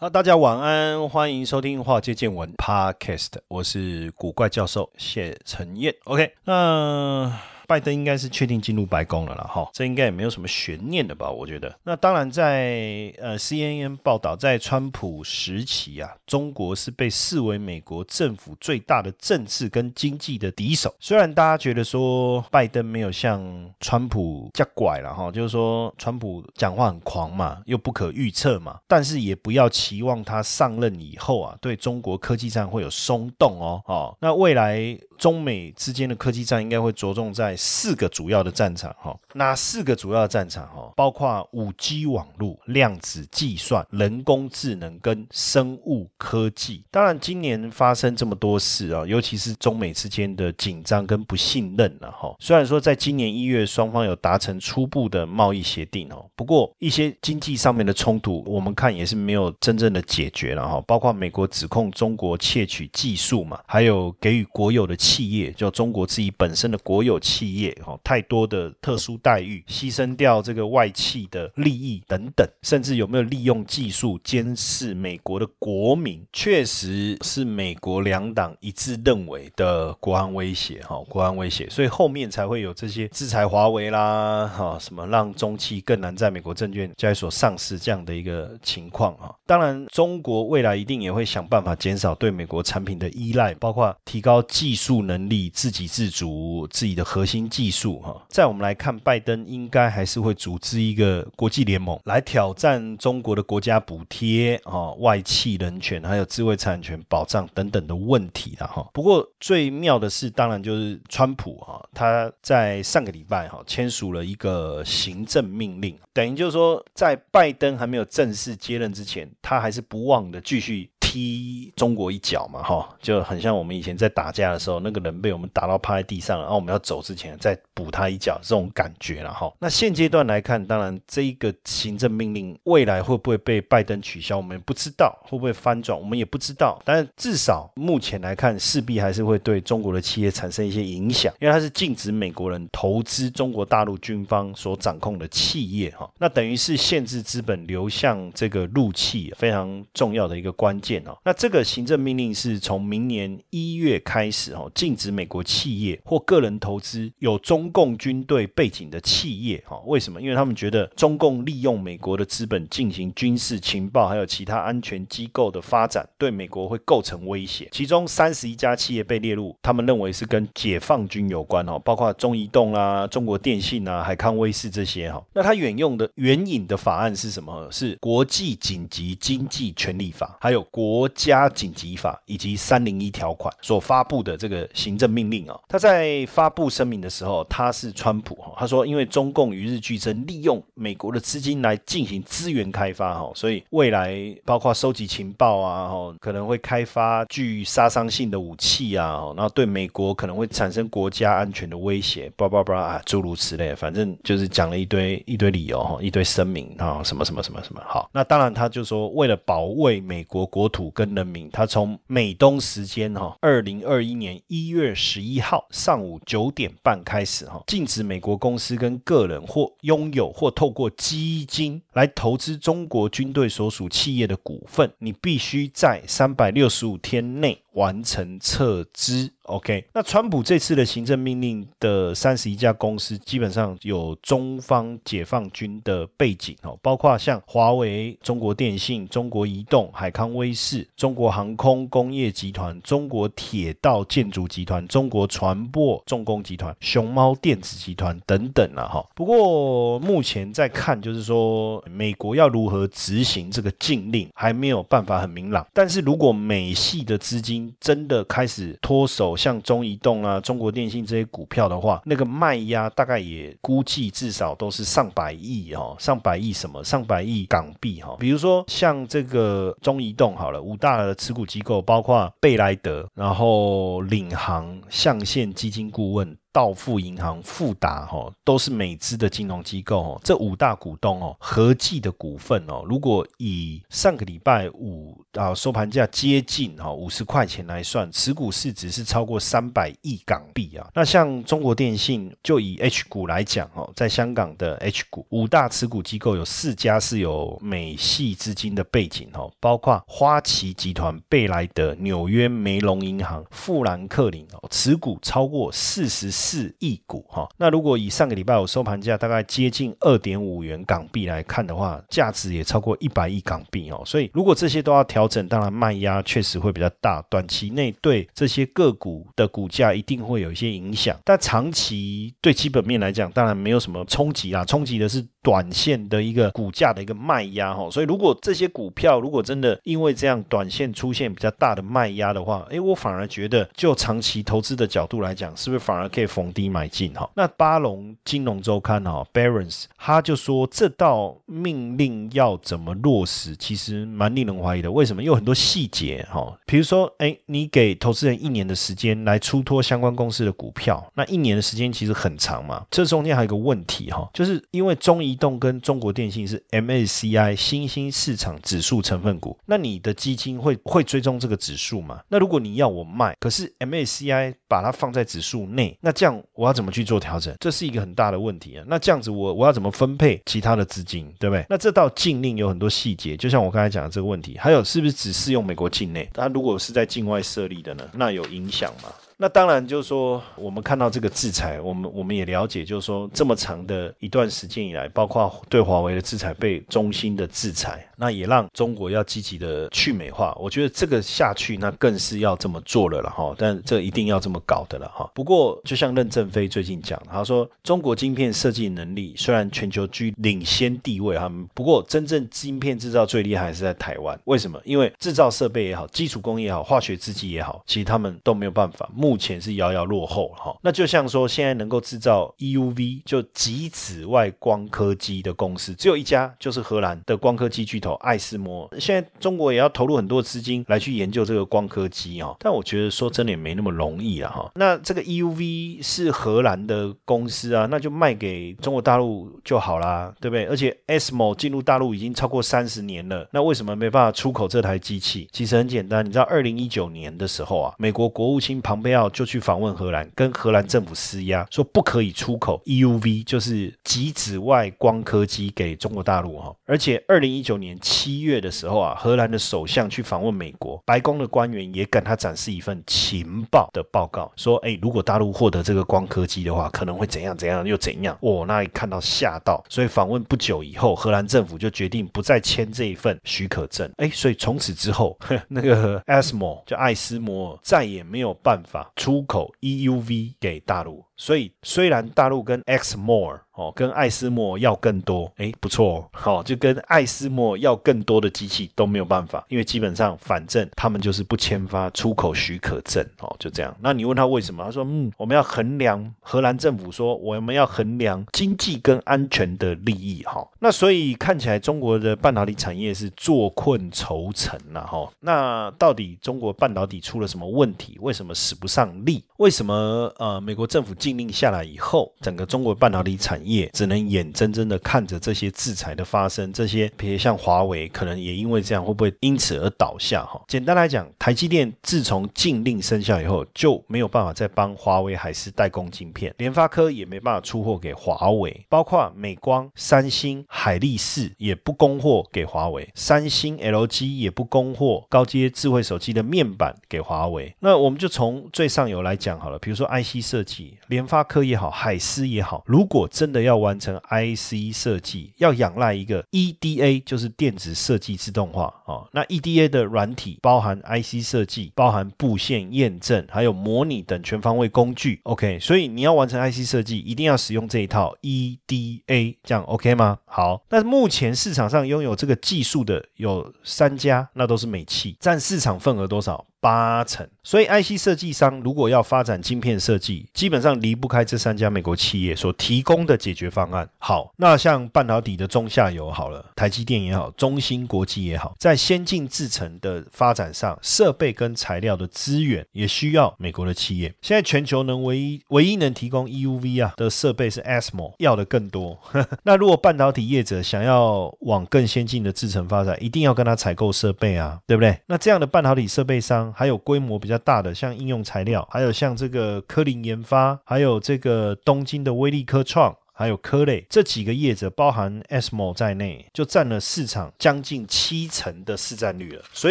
好，大家晚安，欢迎收听《话界见闻》Podcast，我是古怪教授谢承彦。OK，那。拜登应该是确定进入白宫了了哈，这应该也没有什么悬念的吧？我觉得。那当然，在呃 CNN 报道，在川普时期啊，中国是被视为美国政府最大的政治跟经济的敌手。虽然大家觉得说拜登没有像川普加拐了哈，就是说川普讲话很狂嘛，又不可预测嘛，但是也不要期望他上任以后啊，对中国科技战会有松动哦。哦，那未来中美之间的科技战应该会着重在。四个主要的战场哈，哪四个主要的战场哈？包括五 G 网络、量子计算、人工智能跟生物科技。当然，今年发生这么多事啊，尤其是中美之间的紧张跟不信任了哈。虽然说在今年一月双方有达成初步的贸易协定哦，不过一些经济上面的冲突，我们看也是没有真正的解决了哈。包括美国指控中国窃取技术嘛，还有给予国有的企业，就中国自己本身的国有企。业哈太多的特殊待遇，牺牲掉这个外企的利益等等，甚至有没有利用技术监视美国的国民，确实是美国两党一致认为的国安威胁哈，国安威胁，所以后面才会有这些制裁华为啦哈，什么让中企更难在美国证券交易所上市这样的一个情况哈。当然，中国未来一定也会想办法减少对美国产品的依赖，包括提高技术能力、自给自足、自己的核心。技术哈，在我们来看，拜登应该还是会组织一个国际联盟来挑战中国的国家补贴啊、外企人权还有智慧产权保障等等的问题了哈。不过最妙的是，当然就是川普哈，他在上个礼拜哈签署了一个行政命令，等于就是说，在拜登还没有正式接任之前，他还是不忘的继续。踢中国一脚嘛，哈，就很像我们以前在打架的时候，那个人被我们打到趴在地上，然后我们要走之前再补他一脚，这种感觉了，哈。那现阶段来看，当然这一个行政命令未来会不会被拜登取消，我们不知道；会不会翻转，我们也不知道。但是至少目前来看，势必还是会对中国的企业产生一些影响，因为它是禁止美国人投资中国大陆军方所掌控的企业，哈。那等于是限制资本流向这个陆企非常重要的一个关键。那这个行政命令是从明年一月开始哦，禁止美国企业或个人投资有中共军队背景的企业哈。为什么？因为他们觉得中共利用美国的资本进行军事情报还有其他安全机构的发展，对美国会构成威胁。其中三十一家企业被列入，他们认为是跟解放军有关哦，包括中移动啊、中国电信啊、海康威视这些哈。那他援用的援引的法案是什么？是国际紧急经济权利法，还有国。国家紧急法以及三零一条款所发布的这个行政命令啊，他在发布声明的时候，他是川普哈，他说因为中共与日俱增，利用美国的资金来进行资源开发哈，所以未来包括收集情报啊，哈，可能会开发具杀伤性的武器啊，然后对美国可能会产生国家安全的威胁，叭叭叭啊，诸如此类，反正就是讲了一堆一堆理由哈，一堆声明啊，什么什么什么什么好，那当然他就说为了保卫美国国土。跟人民，他从美东时间哈，二零二一年一月十一号上午九点半开始哈，禁止美国公司跟个人或拥有或透过基金来投资中国军队所属企业的股份，你必须在三百六十五天内完成撤资。OK，那川普这次的行政命令的三十一家公司，基本上有中方解放军的背景哦，包括像华为、中国电信、中国移动、海康威视、中国航空工业集团、中国铁道建筑集团、中国船舶重工集团、熊猫电子集团等等了哈。不过目前在看，就是说美国要如何执行这个禁令，还没有办法很明朗。但是如果美系的资金真的开始脱手，像中移动啊、中国电信这些股票的话，那个卖压大概也估计至少都是上百亿哈，上百亿什么？上百亿港币哈。比如说像这个中移动好了，五大的持股机构包括贝莱德，然后领航、象限基金顾问。道富银行、富达哈都是美资的金融机构哦，这五大股东哦合计的股份哦，如果以上个礼拜五啊收盘价接近哈五十块钱来算，持股市值是超过三百亿港币啊。那像中国电信，就以 H 股来讲哦，在香港的 H 股五大持股机构有四家是有美系资金的背景哦，包括花旗集团、贝莱德、纽约梅隆银行、富兰克林哦，持股超过四十。四亿股哈，那如果以上个礼拜我收盘价大概接近二点五元港币来看的话，价值也超过一百亿港币哦。所以如果这些都要调整，当然卖压确实会比较大，短期内对这些个股的股价一定会有一些影响。但长期对基本面来讲，当然没有什么冲击啦，冲击的是短线的一个股价的一个卖压哈。所以如果这些股票如果真的因为这样短线出现比较大的卖压的话，诶，我反而觉得就长期投资的角度来讲，是不是反而可以？逢低买进哈，那巴龙金融周刊哈，Barons 他就说这道命令要怎么落实，其实蛮令人怀疑的。为什么？有很多细节哈，比如说，哎，你给投资人一年的时间来出脱相关公司的股票，那一年的时间其实很长嘛。这中间还有一个问题哈，就是因为中移动跟中国电信是 MSCI 新兴市场指数成分股，那你的基金会会追踪这个指数吗？那如果你要我卖，可是 MSCI 把它放在指数内，那这样我要怎么去做调整？这是一个很大的问题啊。那这样子我我要怎么分配其他的资金，对不对？那这道禁令有很多细节，就像我刚才讲的这个问题，还有是不是只适用美国境内？它如果是在境外设立的呢？那有影响吗？那当然，就是说，我们看到这个制裁，我们我们也了解，就是说，这么长的一段时间以来，包括对华为的制裁被中兴的制裁，那也让中国要积极的去美化。我觉得这个下去，那更是要这么做了了哈。但这一定要这么搞的了哈。不过，就像任正非最近讲，他说，中国晶片设计能力虽然全球居领先地位哈，不过真正晶片制造最厉害是在台湾。为什么？因为制造设备也好，基础工业也好，化学制剂也好，其实他们都没有办法。目目前是遥遥落后哈，那就像说现在能够制造 EUV 就极紫外光刻机的公司只有一家，就是荷兰的光刻机巨头爱斯摩。现在中国也要投入很多资金来去研究这个光刻机哦，但我觉得说真的也没那么容易了哈。那这个 EUV 是荷兰的公司啊，那就卖给中国大陆就好啦，对不对？而且 ASML 进入大陆已经超过三十年了，那为什么没办法出口这台机器？其实很简单，你知道二零一九年的时候啊，美国国务卿庞贝奥。就去访问荷兰，跟荷兰政府施压，说不可以出口 EUV，就是极紫外光刻机给中国大陆哈。而且二零一九年七月的时候啊，荷兰的首相去访问美国，白宫的官员也跟他展示一份情报的报告，说哎，如果大陆获得这个光刻机的话，可能会怎样怎样又怎样。哦，那一看到吓到，所以访问不久以后，荷兰政府就决定不再签这一份许可证。哎，所以从此之后，那个 ASML 就爱斯摩再也没有办法。出口 EUV 给大陆，所以虽然大陆跟 X More。哦，跟爱斯莫要更多，哎，不错哦，好，就跟爱斯莫要更多的机器都没有办法，因为基本上反正他们就是不签发出口许可证，哦，就这样。那你问他为什么？他说，嗯，我们要衡量荷兰政府说我们要衡量经济跟安全的利益，哈。那所以看起来中国的半导体产业是坐困愁城了，哈。那到底中国半导体出了什么问题？为什么使不上力？为什么呃美国政府进禁令下来以后，整个中国半导体产业只能眼睁睁的看着这些制裁的发生，这些比如像华为，可能也因为这样会不会因此而倒下？哈，简单来讲，台积电自从禁令生效以后，就没有办法再帮华为海思代工晶片，联发科也没办法出货给华为，包括美光、三星、海力士也不供货给华为，三星、LG 也不供货高阶智慧手机的面板给华为。那我们就从最上游来讲好了，比如说 IC 设计，联研发科也好，海思也好，如果真的要完成 IC 设计，要仰赖一个 EDA，就是电子设计自动化哦。那 EDA 的软体包含 IC 设计，包含布线验证，还有模拟等全方位工具。OK，所以你要完成 IC 设计，一定要使用这一套 EDA，这样 OK 吗？好，那目前市场上拥有这个技术的有三家，那都是美企，占市场份额多少？八成，所以 IC 设计商如果要发展晶片设计，基本上离不开这三家美国企业所提供的解决方案。好，那像半导体的中下游好了，台积电也好，中芯国际也好，在先进制程的发展上，设备跟材料的资源也需要美国的企业。现在全球能唯一唯一能提供 EUV 啊的设备是 ASML，要的更多。那如果半导体业者想要往更先进的制程发展，一定要跟他采购设备啊，对不对？那这样的半导体设备商。还有规模比较大的，像应用材料，还有像这个科林研发，还有这个东京的威力科创。还有科类这几个业者，包含 SMO 在内，就占了市场将近七成的市占率了。所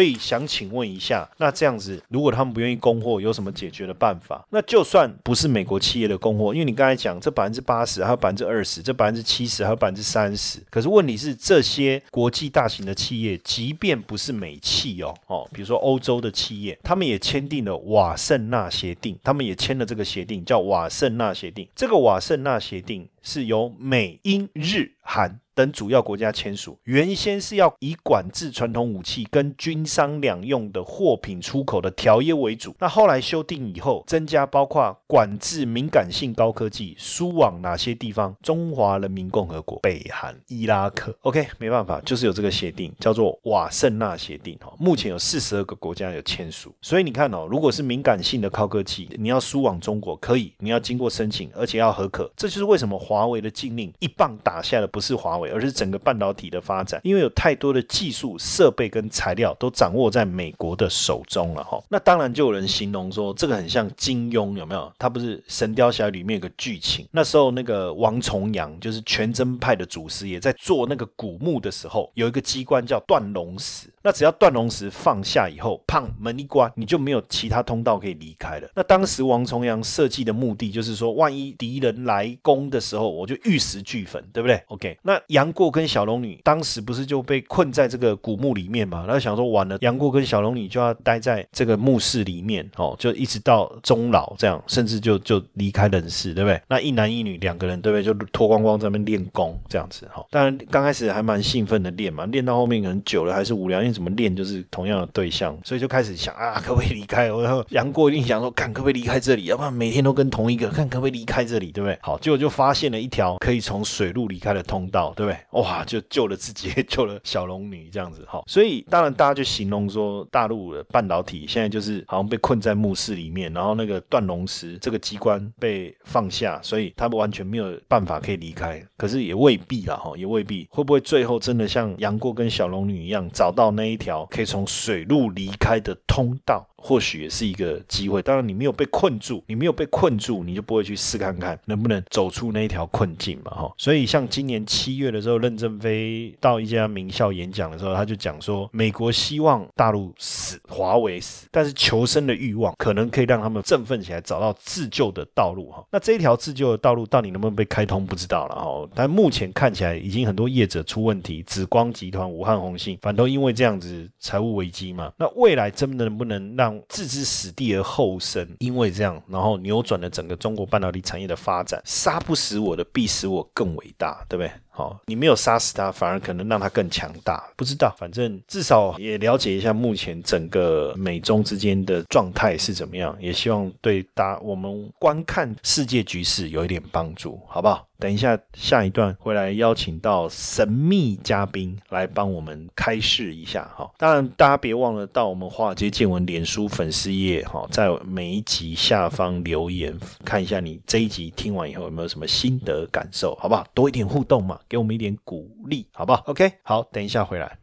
以想请问一下，那这样子，如果他们不愿意供货，有什么解决的办法？那就算不是美国企业的供货，因为你刚才讲这百分之八十，还有百分之二十，这百分之七十，还有百分之三十。可是问题是，这些国际大型的企业，即便不是美企哦哦，比如说欧洲的企业，他们也签订了瓦圣纳协定，他们也签了这个协定，叫瓦圣纳协定。这个瓦圣纳协定。是由美、英、日、韩。等主要国家签署，原先是要以管制传统武器跟军商两用的货品出口的条约为主。那后来修订以后，增加包括管制敏感性高科技输往哪些地方？中华人民共和国、北韩、伊拉克。OK，没办法，就是有这个协定，叫做瓦圣纳协定。哈，目前有四十二个国家有签署。所以你看哦，如果是敏感性的高科技，你要输往中国可以，你要经过申请，而且要合可。这就是为什么华为的禁令一棒打下的不是华为。而是整个半导体的发展，因为有太多的技术设备跟材料都掌握在美国的手中了哈。那当然就有人形容说，这个很像金庸，有没有？他不是《神雕侠侣》里面有个剧情，那时候那个王重阳就是全真派的祖师爷，在做那个古墓的时候，有一个机关叫断龙石。那只要断龙石放下以后，砰，门一关，你就没有其他通道可以离开了。那当时王重阳设计的目的就是说，万一敌人来攻的时候，我就玉石俱焚，对不对？OK，那杨过跟小龙女当时不是就被困在这个古墓里面嘛？然后想说，完了，杨过跟小龙女就要待在这个墓室里面哦，就一直到终老这样，甚至就就离开人世，对不对？那一男一女两个人，对不对？就脱光光在那边练功这样子哈。当然刚开始还蛮兴奋的练嘛，练到后面可能久了还是无聊。怎么练就是同样的对象，所以就开始想啊，可不可以离开？然后杨过一定想说，看可不可以离开这里，要不然每天都跟同一个，看可不可以离开这里，对不对？好，结果就发现了一条可以从水路离开的通道，对不对？哇，就救了自己，救了小龙女这样子。好，所以当然大家就形容说，大陆的半导体现在就是好像被困在墓室里面，然后那个断龙石这个机关被放下，所以他们完全没有办法可以离开。可是也未必啦，哈，也未必会不会最后真的像杨过跟小龙女一样找到那那一条可以从水路离开的通道？或许也是一个机会。当然，你没有被困住，你没有被困住，你就不会去试看看能不能走出那一条困境嘛？哈。所以，像今年七月的时候，任正非到一家名校演讲的时候，他就讲说，美国希望大陆死，华为死，但是求生的欲望可能可以让他们振奋起来，找到自救的道路。哈。那这一条自救的道路到底能不能被开通，不知道了。哈。但目前看起来，已经很多业者出问题，紫光集团、武汉红信，反都因为这样子财务危机嘛。那未来真的能不能让置之死地而后生，因为这样，然后扭转了整个中国半导体产业的发展。杀不死我的，必使我更伟大，对不对？好，你没有杀死他，反而可能让他更强大。不知道，反正至少也了解一下目前整个美中之间的状态是怎么样，也希望对大我们观看世界局势有一点帮助，好不好？等一下下一段会来邀请到神秘嘉宾来帮我们开示一下哈。当然，大家别忘了到我们华尔街见闻脸书粉丝页哈，在每一集下方留言，看一下你这一集听完以后有没有什么心得感受，好不好？多一点互动嘛，给我们一点鼓励，好不好？OK，好，等一下回来。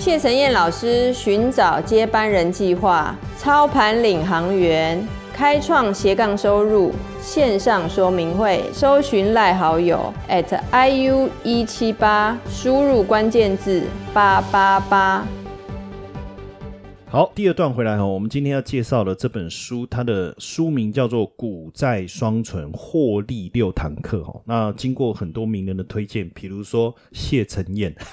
谢晨燕老师寻找接班人计划，操盘领航员，开创斜杠收入线上说明会，搜寻赖好友 at iu 一七八，输入关键字八八八。好，第二段回来哈，我们今天要介绍的这本书，它的书名叫做《股债双存获利六堂课》哈。那经过很多名人的推荐，比如说谢承彦。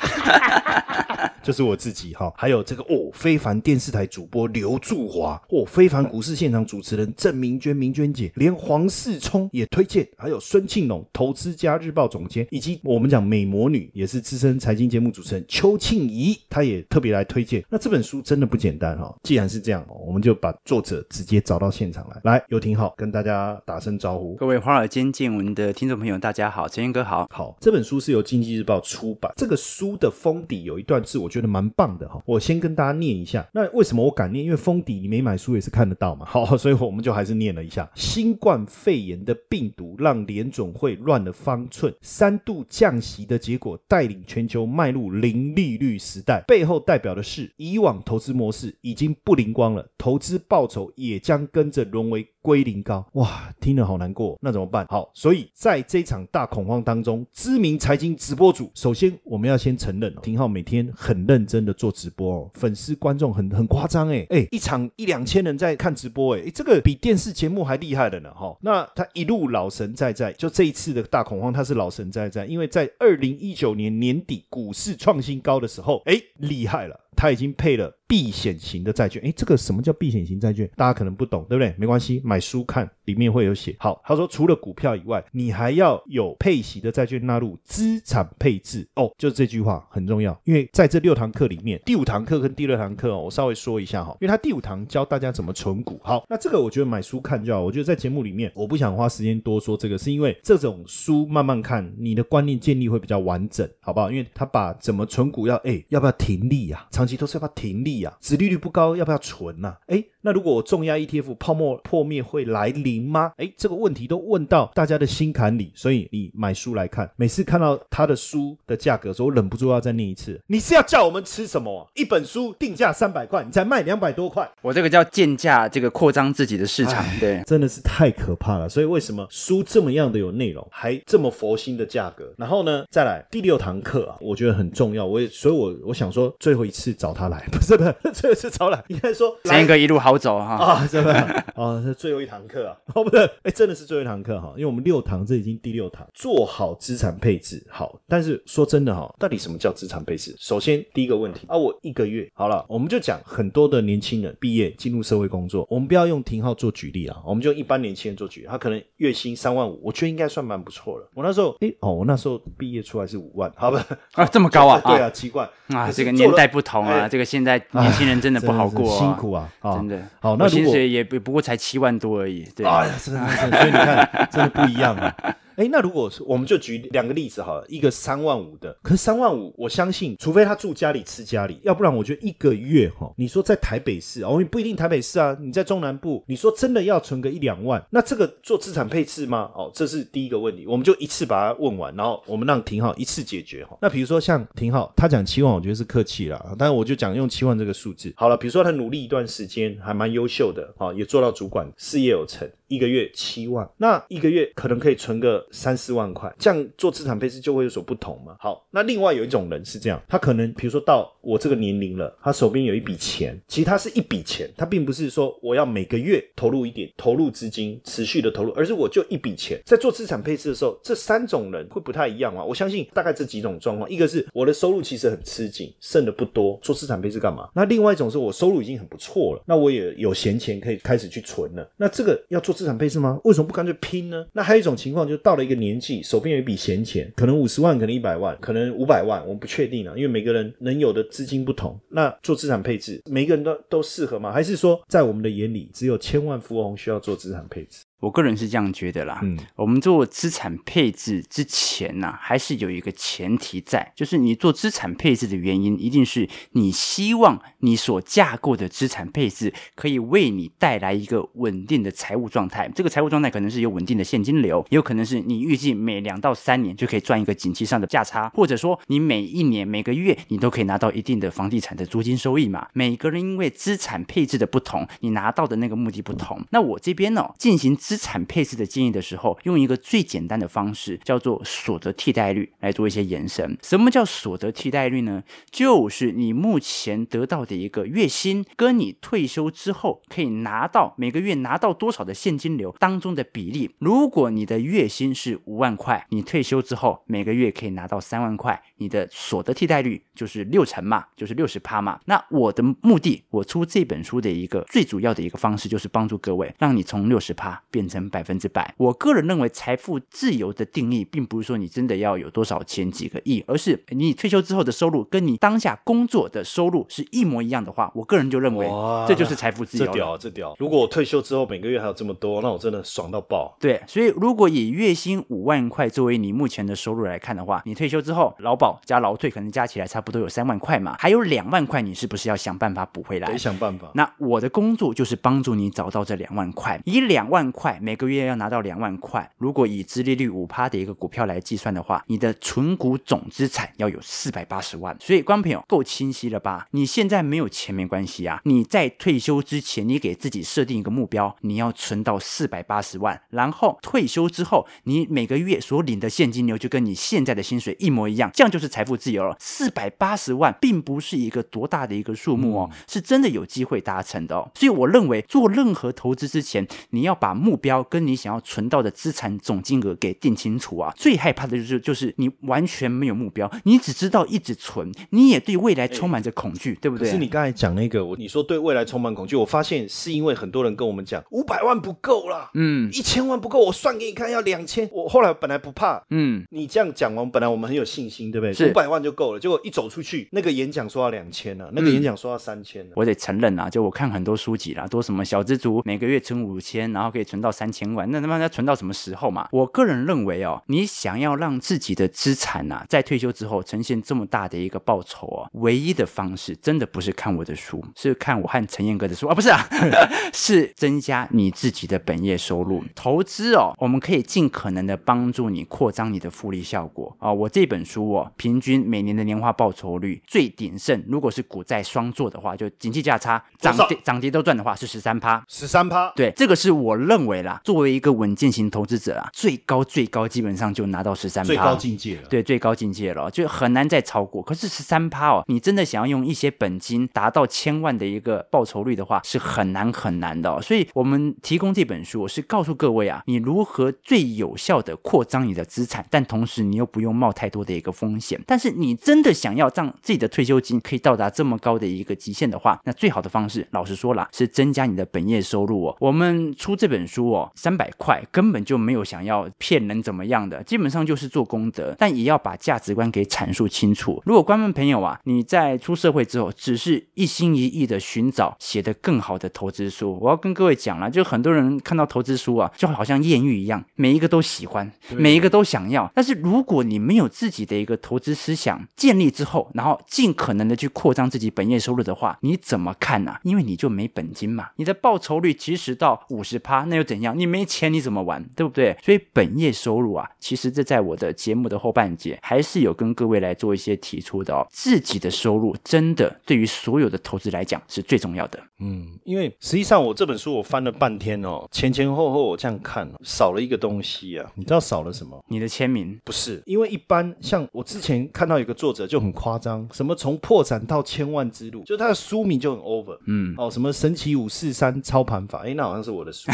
就是我自己哈，还有这个哦，非凡电视台主播刘柱华，哦，非凡股市现场主持人郑明娟，明娟姐，连黄世聪也推荐，还有孙庆龙，投资家日报总监，以及我们讲美魔女，也是资深财经节目主持人邱庆怡，她也特别来推荐。那这本书真的不简单哈，既然是这样，我们就把作者直接找到现场来，来，有挺好，跟大家打声招呼。各位华尔街见闻的听众朋友，大家好，陈彦哥好。好，这本书是由经济日报出版，这个书的封底有一段我觉得蛮棒的哈。我先跟大家念一下。那为什么我敢念？因为封底你没买书也是看得到嘛。好，所以我们就还是念了一下。新冠肺炎的病毒让联总会乱了方寸，三度降息的结果带领全球迈入零利率时代，背后代表的是以往投资模式已经不灵光了，投资报酬也将跟着沦为。归零高哇，听了好难过，那怎么办？好，所以在这场大恐慌当中，知名财经直播主，首先我们要先承认，廷浩每天很认真的做直播哦，粉丝观众很很夸张哎哎，一场一两千人在看直播哎，这个比电视节目还厉害的呢哈。那他一路老神在在，就这一次的大恐慌，他是老神在在，因为在二零一九年年底股市创新高的时候，哎，厉害了。他已经配了避险型的债券，诶，这个什么叫避险型债券？大家可能不懂，对不对？没关系，买书看，里面会有写。好，他说除了股票以外，你还要有配息的债券纳入资产配置哦。就是这句话很重要，因为在这六堂课里面，第五堂课跟第六堂课哦，我稍微说一下哈，因为他第五堂教大家怎么存股。好，那这个我觉得买书看就好。我觉得在节目里面，我不想花时间多说这个，是因为这种书慢慢看，你的观念建立会比较完整，好不好？因为他把怎么存股要，哎，要不要停利啊？长都是要不要停利啊？殖利率不高，要不要存呐？哎，那如果我重压 ETF 泡沫破灭会来临吗？哎，这个问题都问到大家的心坎里，所以你买书来看，每次看到他的书的价格时候，我忍不住要再念一次。你是要叫我们吃什么？一本书定价三百块，你才卖两百多块，我这个叫贱价，这个扩张自己的市场，对，真的是太可怕了。所以为什么书这么样的有内容，还这么佛心的价格？然后呢，再来第六堂课啊，我觉得很重要。我也，所以我我想说，最后一次找他来。不是不是，这个是超了。应该说，一个一路好走哈啊，真的？啊，是最后一堂课啊，哦不对，哎，真的是最后一堂课哈，因为我们六堂，这已经第六堂，做好资产配置好。但是说真的哈，到底什么叫资产配置？首先第一个问题啊，我一个月好了，我们就讲很多的年轻人毕业进入社会工作，我们不要用廷浩做举例啊，我们就一般年轻人做举例，他可能月薪三万五，我觉得应该算蛮不错了。我那时候，哎哦，我那时候毕业出来是五万，好吧？啊，这么高啊？对啊，奇怪啊，这个年代不同啊，这个。现在年轻人真的不好过，辛苦啊，真的。好，那薪水也不不过才七万多而已。对，哎呀，真的是，所以你看，真的不一样啊。哎，那如果我们就举两个例子好了，一个三万五的，可是三万五，我相信，除非他住家里吃家里，要不然我觉得一个月哈，你说在台北市哦，不一定台北市啊，你在中南部，你说真的要存个一两万，那这个做资产配置吗？哦，这是第一个问题，我们就一次把它问完，然后我们让廷浩一次解决哈。那比如说像廷浩，他讲七万，我觉得是客气了，但是我就讲用七万这个数字好了。比如说他努力一段时间，还蛮优秀的啊，也做到主管，事业有成。一个月七万，那一个月可能可以存个三四万块，这样做资产配置就会有所不同嘛。好，那另外有一种人是这样，他可能比如说到我这个年龄了，他手边有一笔钱，其实他是一笔钱，他并不是说我要每个月投入一点投入资金持续的投入，而是我就一笔钱在做资产配置的时候，这三种人会不太一样嘛。我相信大概这几种状况，一个是我的收入其实很吃紧，剩的不多，做资产配置干嘛？那另外一种是我收入已经很不错了，那我也有闲钱可以开始去存了，那这个要做。资产配置吗？为什么不干脆拼呢？那还有一种情况，就是到了一个年纪，手边有一笔闲钱，可能五十万，可能一百万，可能五百万，我们不确定啊，因为每个人能有的资金不同。那做资产配置，每个人都都适合吗？还是说，在我们的眼里，只有千万富翁需要做资产配置？我个人是这样觉得啦。嗯，我们做资产配置之前呢、还是有一个前提在，就是你做资产配置的原因，一定是你希望你所架构的资产配置可以为你带来一个稳定的财务状态。这个财务状态可能是有稳定的现金流，也有可能是你预计每两到三年就可以赚一个景气上的价差，或者说你每一年每个月你都可以拿到一定的房地产的租金收益嘛。每个人因为资产配置的不同，你拿到的那个目的不同。那我这边呢，进行资产配置的建议的时候，用一个最简单的方式，叫做所得替代率来做一些延伸。什么叫所得替代率呢？就是你目前得到的一个月薪，跟你退休之后可以拿到每个月拿到多少的现金流当中的比例。如果你的月薪是五万块，你退休之后每个月可以拿到三万块，你的所得替代率就是六成嘛，就是六十趴嘛。那我的目的，我出这本书的一个最主要的一个方式，就是帮助各位，让你从六十趴变成百分之百。我个人认为，财富自由的定义，并不是说你真的要有多少钱几个亿，而是你退休之后的收入跟你当下工作的收入是一模一样的话，我个人就认为哇这就是财富自由。这屌这屌！如果我退休之后每个月还有这么多，那我真的爽到爆。对，所以如果以月薪五万块作为你目前的收入来看的话，你退休之后劳保加劳退可能加起来差不多有三万块嘛，还有两万块，你是不是要想办法补回来得？想办法。那我的工作就是帮助你找到这两万块，以两万块每个月要拿到两万块。如果以殖利率五趴的一个股票来计算的话，你的存股总资产要有四百八十万。所以，观众朋友够清晰了吧？你现在没有钱没关系啊，你在退休之前，你给自己设定一个目标，你要存到四百八十万，然后退休之后，你每个月所领的现金流就跟你现在的薪水一模一样，这样就是财富自由了。四百八十万并不是一个多大的一个数目哦，是真的有机会达成的哦。所以我认为做任何投资之前，你要把目标跟你想要存到的资产总金额给定清楚啊。最害怕的就是就是你完全没有目标，你只知道一直存，你也对未来充满着恐惧，对不对？可是你刚才讲那个，我你说对未来充满恐惧，我发现是因为很多人跟我们讲五百万不够啦，嗯一千万不够，我算给你看要两千。我后来本来不怕，嗯。你这样讲完，本来我们很有信心，对不对？五百万就够了，结果一走出去，那个演讲说要两千了，那个演讲说要三千呢。我得承认啊，就我看很多书籍啦，都什么小资族每个月存五千，然后可以存到三千万，那他妈要存到什么时候嘛？我个人认为哦，你想要让自己的资产呐、在退休之后呈现这么大的一个报酬哦，唯一的方式真的不是看我的书，是看我和陈彦哥的书啊，不是啊，是增加你自己的本业收入。投资哦，我们可以尽可能的帮助你扩张你的复利效果啊、我这本书哦，平均每年的年化报酬率最鼎盛，如果是股债双做的话，就景气价差涨跌涨跌都赚的话是十三趴。十三趴，对，这个是我认为啦，作为一个稳健型投资者啊，最高最高基本上就拿到十三趴，最高境界了。对，最高境界了，就很难再超过。可是十三趴哦，你真的想要用一些本金达到千万的一个报酬率的话，是很难很难的、哦。所以我们提供这本书，我是告诉各位啊，你如何最有效的扩张你的资产，但同时你又不用冒太多的一个风险。但是你真的想要让自己的退休金可以到达这么高的一个极限的话，那最好的方式，老实说啦，是增加你的本业收入哦。我们出这本书哦，三百块根本就没有想要骗人怎么样的，基本上就是做功德，但也要把价值观给阐述清楚。如果观众朋友啊，你在出社会之后，只是一心一意的寻找写得更好的投资书，我要跟各位讲了，就很多人看到投资书啊，就好像艳遇一样，每一个都喜欢，每一个都想要。但是如果你没有自己的一个投资思想建立之后，然后尽可能的去扩张自己本业收入的话，你怎么看呢、因为你就没本金嘛，你的报酬率其实到五十趴，那又怎样？你没钱你怎么玩，对不对？所以本业收入啊，其实这在我的节目的后半节还是有跟各位来做一些提出的哦。自己的收入真的对于所有的投资来讲是最重要的。嗯，因为实际上我这本书我翻了半天哦，前前后后我这样看，少了一个东西啊，你知道少了什么？你的签名，不是，因为一般像我之前看到有个作者就很夸张，什么从破产到千万之路，就他的书名就很 over，嗯，哦，什么神奇五四三操盘法，哎，那好像是我的书。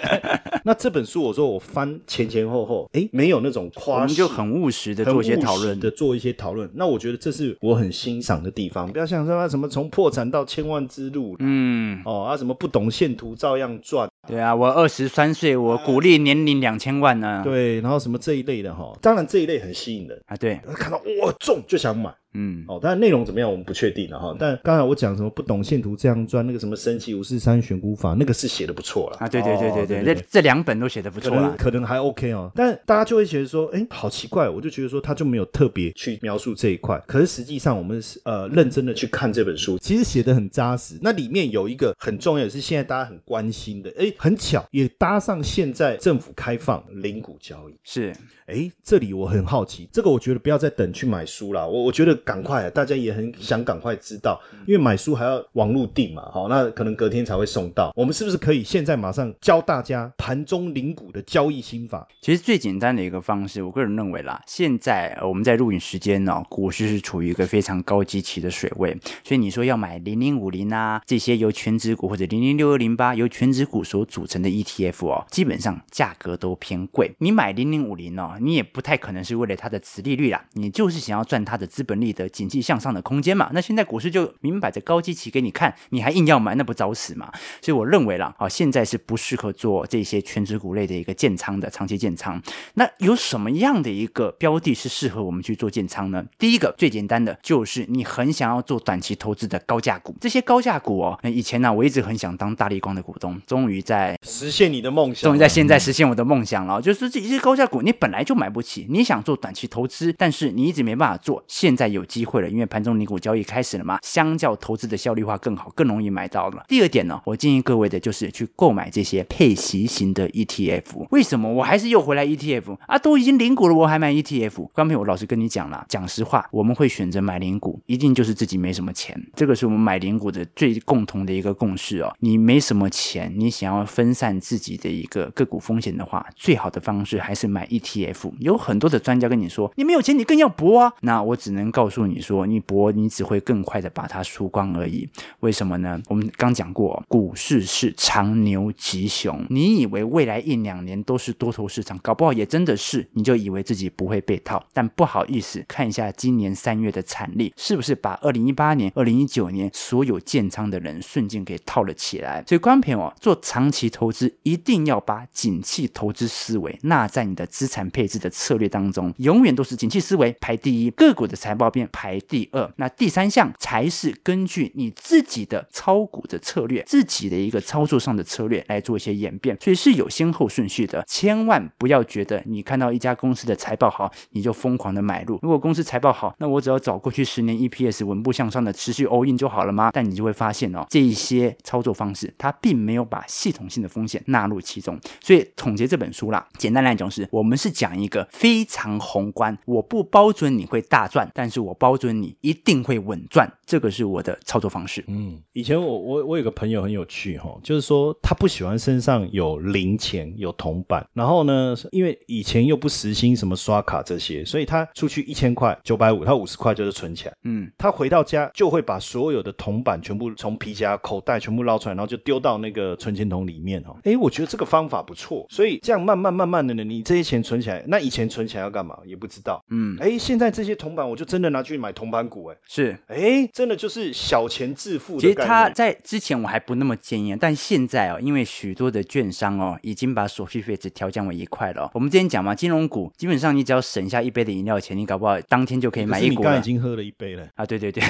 那这本书我说我翻前前后后，哎，没有那种我夸我们就很务实的做一些讨论。的做一些讨论。那我觉得这是我很欣赏的地方，不要像说什么从破产到千万之路。嗯，哦啊，什么不懂线图照样赚，对啊，我二十三岁，我鼓励年龄两千万呢。对，然后什么这一类的哈，当然这一类很吸引人，啊，对，看到哇中就想买，嗯，哦，但内容怎么样我们不确定了哈。但刚才我讲什么不懂线图这样钻，那个什么神奇五四三选股法，那个是写的不错了啊，对对对哦对对，这这两本都写的不错啦。能可能还 OK 哦，但大家就会觉得说，哎，好奇怪，我就觉得说他就没有特别去描述这一块。可是实际上，我们是呃认真的去看这本书，其实写的很扎实。那里面有一个很重要的是现在大家很关心的，哎，很巧也搭上现在政府开放零股交易。是，哎，这里我很好奇，这个我觉得不要再等去买书啦，我我觉得赶快，大家也很想赶快知道，因为买书还要网络订嘛，好，那可能隔天才会送到。我们是不是可以现在马上教大家盘中领股的交易心法？其实最简单的一个方式，我个人认为啦，现在呃我们在录影时间呢、股市是处于一个非常高基期的水位，所以你说要买零零五零啊这些由全指股或者零零六二零八由全指股所组成的 ETF 哦，基本上价格都偏贵。你买零零五零哦，你也不太可能是为了它的殖利率啦，你就是想要赚它的资本利得、景气向上的空间嘛。那现在股市就明摆着高基期给你看，你还硬要买，那不找死嘛？所以我认为啦，啊，现在是不适合做这些全指股类的一个建仓的长期建仓。那有什么样的一个标的是适合我们去做建仓呢？第一个最简单的就是你很想要做短期投资的高价股，这些高价股哦，那以前呢、我一直很想当大力光的股东，终于在实现你的梦想，终于在现在实现我的梦想了，就是这些高价股你本来就买不起，你想做短期投资，但是你一直没办法做，现在有有机会了，因为盘中零股交易开始了嘛，相较投资的效率化更好，更容易买到了。第二点呢，我建议各位的就是去购买这些配息型的 ETF。为什么我还是又回来 ETF 啊？都已经零股了，我还买 ETF？刚才，我老实跟你讲了，讲实话，我们会选择买零股，一定就是自己没什么钱，这个是我们买零股的最共同的一个共识哦。你没什么钱，你想要分散自己的一个个股风险的话，最好的方式还是买 ETF。有很多的专家跟你说，你没有钱，你更要搏啊。那我只能告告诉你说，你搏，你只会更快的把它输光而已。为什么呢？我们刚讲过，股市是长牛吉熊，你以为未来一两年都是多头市场，搞不好也真的是，你就以为自己不会被套。但不好意思，看一下今年三月的产力，是不是把二零一八年、二零一九年所有建仓的人瞬间给套了起来？所以，观众朋友哦，做长期投资一定要把景气投资思维纳在你的资产配置的策略当中，永远都是景气思维排第一，个股的财报面排第二，那第三项才是根据你自己的操股的策略、自己的一个操作上的策略来做一些演变，所以是有先后顺序的，千万不要觉得你看到一家公司的财报好，你就疯狂的买入。如果公司财报好，那我只要找过去十年 EPS 稳步向上的持续 all in 就好了吗？但你就会发现哦，这一些操作方式它并没有把系统性的风险纳入其中。所以总结这本书啦，简单来讲是我们是讲一个非常宏观，我不包准你会大赚，但是我包准你一定会稳赚，这个是我的操作方式。嗯，以前我我我有个朋友很有趣哈、就是说他不喜欢身上有零钱有铜板，然后呢，因为以前又不实行什么刷卡这些，所以他出去一千块九百五，他五十块就是存起来。嗯，他回到家就会把所有的铜板全部从皮夹口袋全部捞出来，然后就丢到那个存钱筒里面哦。哎，我觉得这个方法不错，所以这样慢慢慢慢的呢，你这些钱存起来，那以前存起来要干嘛也不知道。嗯，哎，现在这些铜板我就真的拿去买铜板股，哎，是。诶，真的就是小钱致富其实的概念。他在之前我还不那么建议，但现在哦，因为许多的券商哦，已经把手续费只调降为一块了哦、我们之前讲嘛，金融股基本上你只要省下一杯的饮料钱，你搞不好当天就可以买一股了你刚已经喝了一杯了。啊！对对对，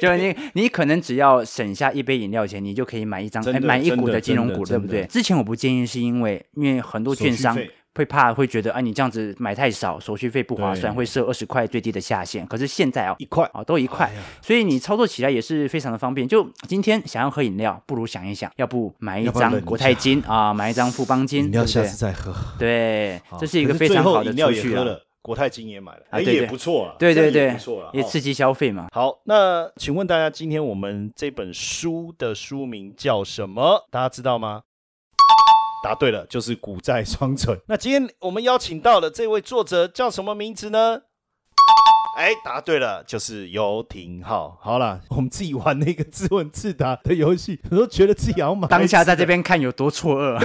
就你你可能只要省下一杯饮料钱，你就可以买一张买一股的金融股，对不对之前我不建议，是因为因为很多券商会怕会觉得啊，你这样子买太少，手续费不划算，对会设二十块最低的下限。可是现在哦，一块啊，都一块哎，所以你操作起来也是非常的方便。就今天想要喝饮料，不如想一想，要不买一张国泰金啊，买一张富邦金，饮料下次再喝。对，好这是一个非常好的后饮料储蓄啊。也喝了，国泰金也买了，哎，啊对对也不错啊，对对对也不错了，哦也刺激消费嘛。好，那请问大家，今天我们这本书的书名叫什么？大家知道吗？答对了，就是股债双存。那今天我们邀请到的这位作者叫什么名字呢？哎，答对了，就是游艇号。好了，我们自己玩那个自问自答的游戏，我都觉得自己好像当下在这边边看有多错愕，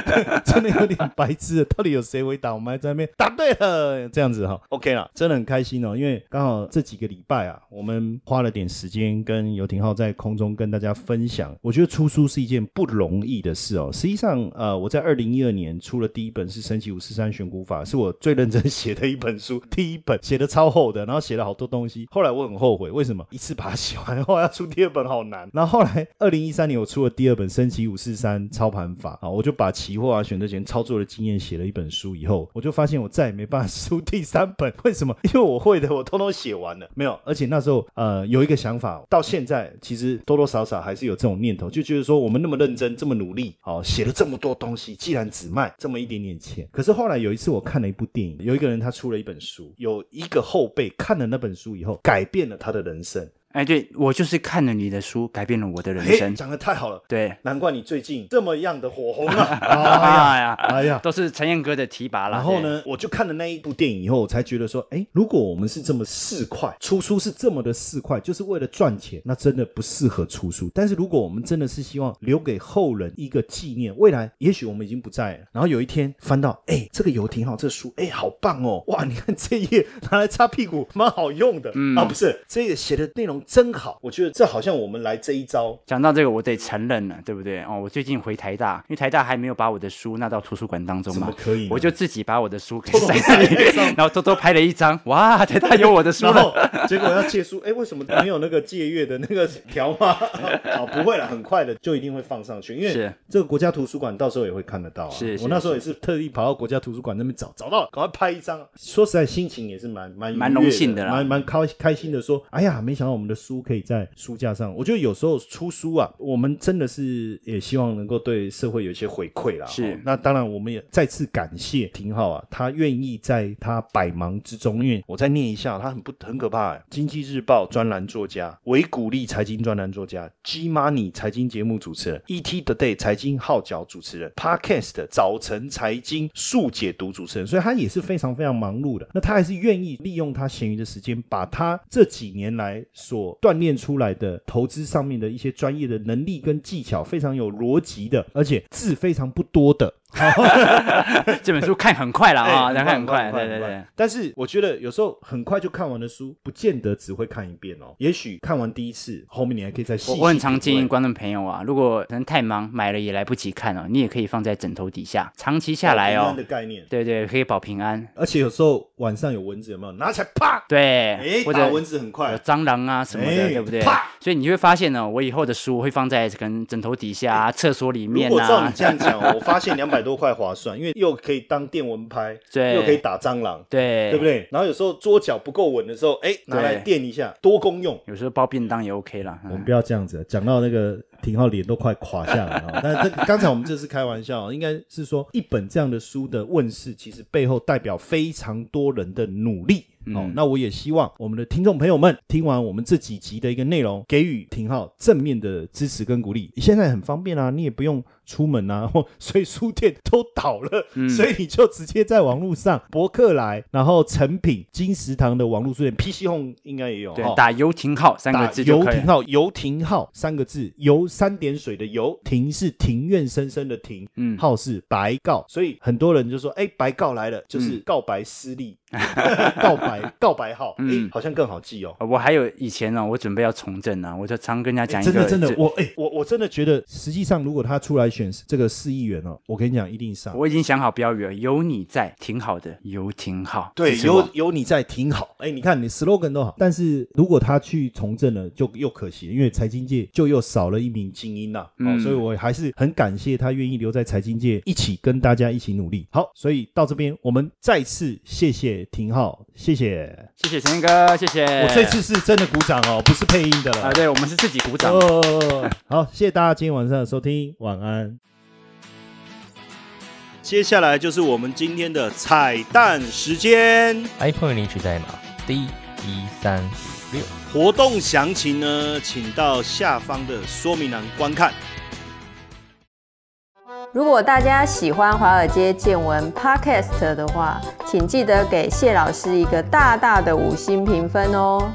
真的有点白痴了，到底有谁会答？我们还在那边答对了，这样子哈，OK 了，真的很开心哦，因为刚好这几个礼拜啊，我们花了点时间跟游艇浩在空中跟大家分享。我觉得出书是一件不容易的事哦。实际上，呃，我在二零一二年出了第一本是《神奇五四三选股法》，是我最认真写的一本书，第一本写的超厚的。然后写了好多东西。后来我很后悔，为什么一次把它写完后要出第二本好难？然后后来二零一三年我出了第二本《升级五四三操盘法》啊，我就把期货啊、选择权操作的经验写了一本书。以后我就发现我再也没办法出第三本，为什么？因为我会的我通通写完了，没有。而且那时候呃有一个想法，到现在其实多多少少还是有这种念头，就觉得说我们那么认真、这么努力，好写了这么多东西，既然只卖这么一点点钱，可是后来有一次我看了一部电影，有一个人他出了一本书，有一个后辈看了那本书以后，改变了他的人生。哎，对我就是看了你的书，改变了我的人嘿生。讲的太好了，对，难怪你最近这么样的火红啊！哎呀，哎呀，哎呀。都是陈彦哥的提拔啦。然后呢，我就看了那一部电影以后，我才觉得说，哎，如果我们是这么四块，出书是这么的四块，就是为了赚钱，那真的不适合出书。但是如果我们真的是希望留给后人一个纪念，未来也许我们已经不在了，然后有一天翻到，哎，这个油挺好，这书，哎，好棒哦，哇，你看这一页拿来擦屁股，蛮好用的，嗯啊，不是，这个写的内容真好，我觉得这好像我们来这一招。讲到这个，我得承认了，对不对？哦，我最近回台大，因为台大还没有把我的书纳到图书馆当中嘛怎么，可以？我就自己把我的书给塞在里面，然后偷偷拍了一张，哇，台大有我的书然了。后结果要借书，哎，为什么没有那个借阅的那个条码？哦，不会了，很快的就一定会放上去，因为是这个国家图书馆到时候也会看得到啊。是是我那时候也是特地跑到国家图书馆那边找，找到了，赶快拍一张。说实在，心情也是蛮蛮蛮荣幸的啦蛮蛮开开心的说，哎呀，没想到我们的书可以在书架上。我觉得有时候出书啊，我们真的是也希望能够对社会有一些回馈啦。是哦那当然，我们也再次感谢廷浩啊，他愿意在他百忙之中，因为我再念一下，他很不很可怕、欸。经济日报专栏作家，维鼓励财经专栏作家，G Money 财经节目主持人，ET Today 财经号角主持人，Podcast 早晨财经速解读主持人，所以他也是非常非常忙碌的。那他还是愿意利用他闲余的时间，把他这几年来所锻炼出来的投资上面的一些专业的能力跟技巧，非常有逻辑的，而且字非常不多的。这本书看很快了啊，哎看很快，对对对。。但是我觉得有时候很快就看完的书，不见得只会看一遍哦。也许看完第一次，后面你还可以再细细我我很常建议观众朋友啊，如果可能太忙，买了也来不及看哦，你也可以放在枕头底下，长期下来哦平安的，概念。对对，可以保平安。而且有时候晚上有蚊子，有没有拿起来啪？对，哎，或者打蚊子很快有快。蟑螂啊什么的，哎对不对啪？所以你会发现呢，我以后的书会放在可能枕头底下啊、厕所里面如果照你啊，这样讲哦，我发现两百多块划算，因为又可以当电蚊拍，对又可以打蟑螂，对对不？对？然后有时候桌脚不够稳的时候，哎，拿来垫一下，多功用。有时候包便当也 OK 啦。嗯 我们不要这样子，讲到那个廷浩脸都快垮下来了。但这刚才我们这是开玩笑，应该是说一本这样的书的问世，其实背后代表非常多人的努力。哦，那我也希望我们的听众朋友们听完我们这几集的一个内容，给予廷浩正面的支持跟鼓励。现在很方便啊，你也不用出门啊，或所以书店都倒了，所以你就直接在网络上博客来，然后成品、金石堂的网络书店，PC Home 应该也有。对哦，打游艇号三个字就可以游艇。号，游艇号三个字，游三点水的游，庭是庭院深深的庭，嗯号是白告，所以很多人就说，哎，白告来了，就是嗯告白私利，告白 告白号，哎嗯，好像更好记哦。我还有以前呢，我准备要从政呢，我就常跟人家讲一个，真的真的，我哎、我我真的觉得，实际上如果他出来选这个四亿元哦，我跟你讲，一定上。我已经想好标语了，有你在，挺好的，有挺好。对，有有你在挺好。哎，你看你 slogan 都好，但是如果他去从政了，就又可惜了，因为财经界就又少了一名精英了。哦，嗯所以我还是很感谢他愿意留在财经界，一起跟大家一起努力。好，所以到这边我们再次谢谢廷浩，谢谢。谢谢陈哥，谢谢。我这次是真的鼓掌哦，不是配音的了。啊，对我们是自己鼓掌。哦，好，谢谢大家今天晚上的收听，晚安。接下来就是我们今天的彩蛋时间。iPhone 领取代码 D 一三五六。活动详情呢，请到下方的说明栏观看。如果大家喜欢华尔街见闻 Podcast 的话，请记得给谢老师一个大大的五星评分哦。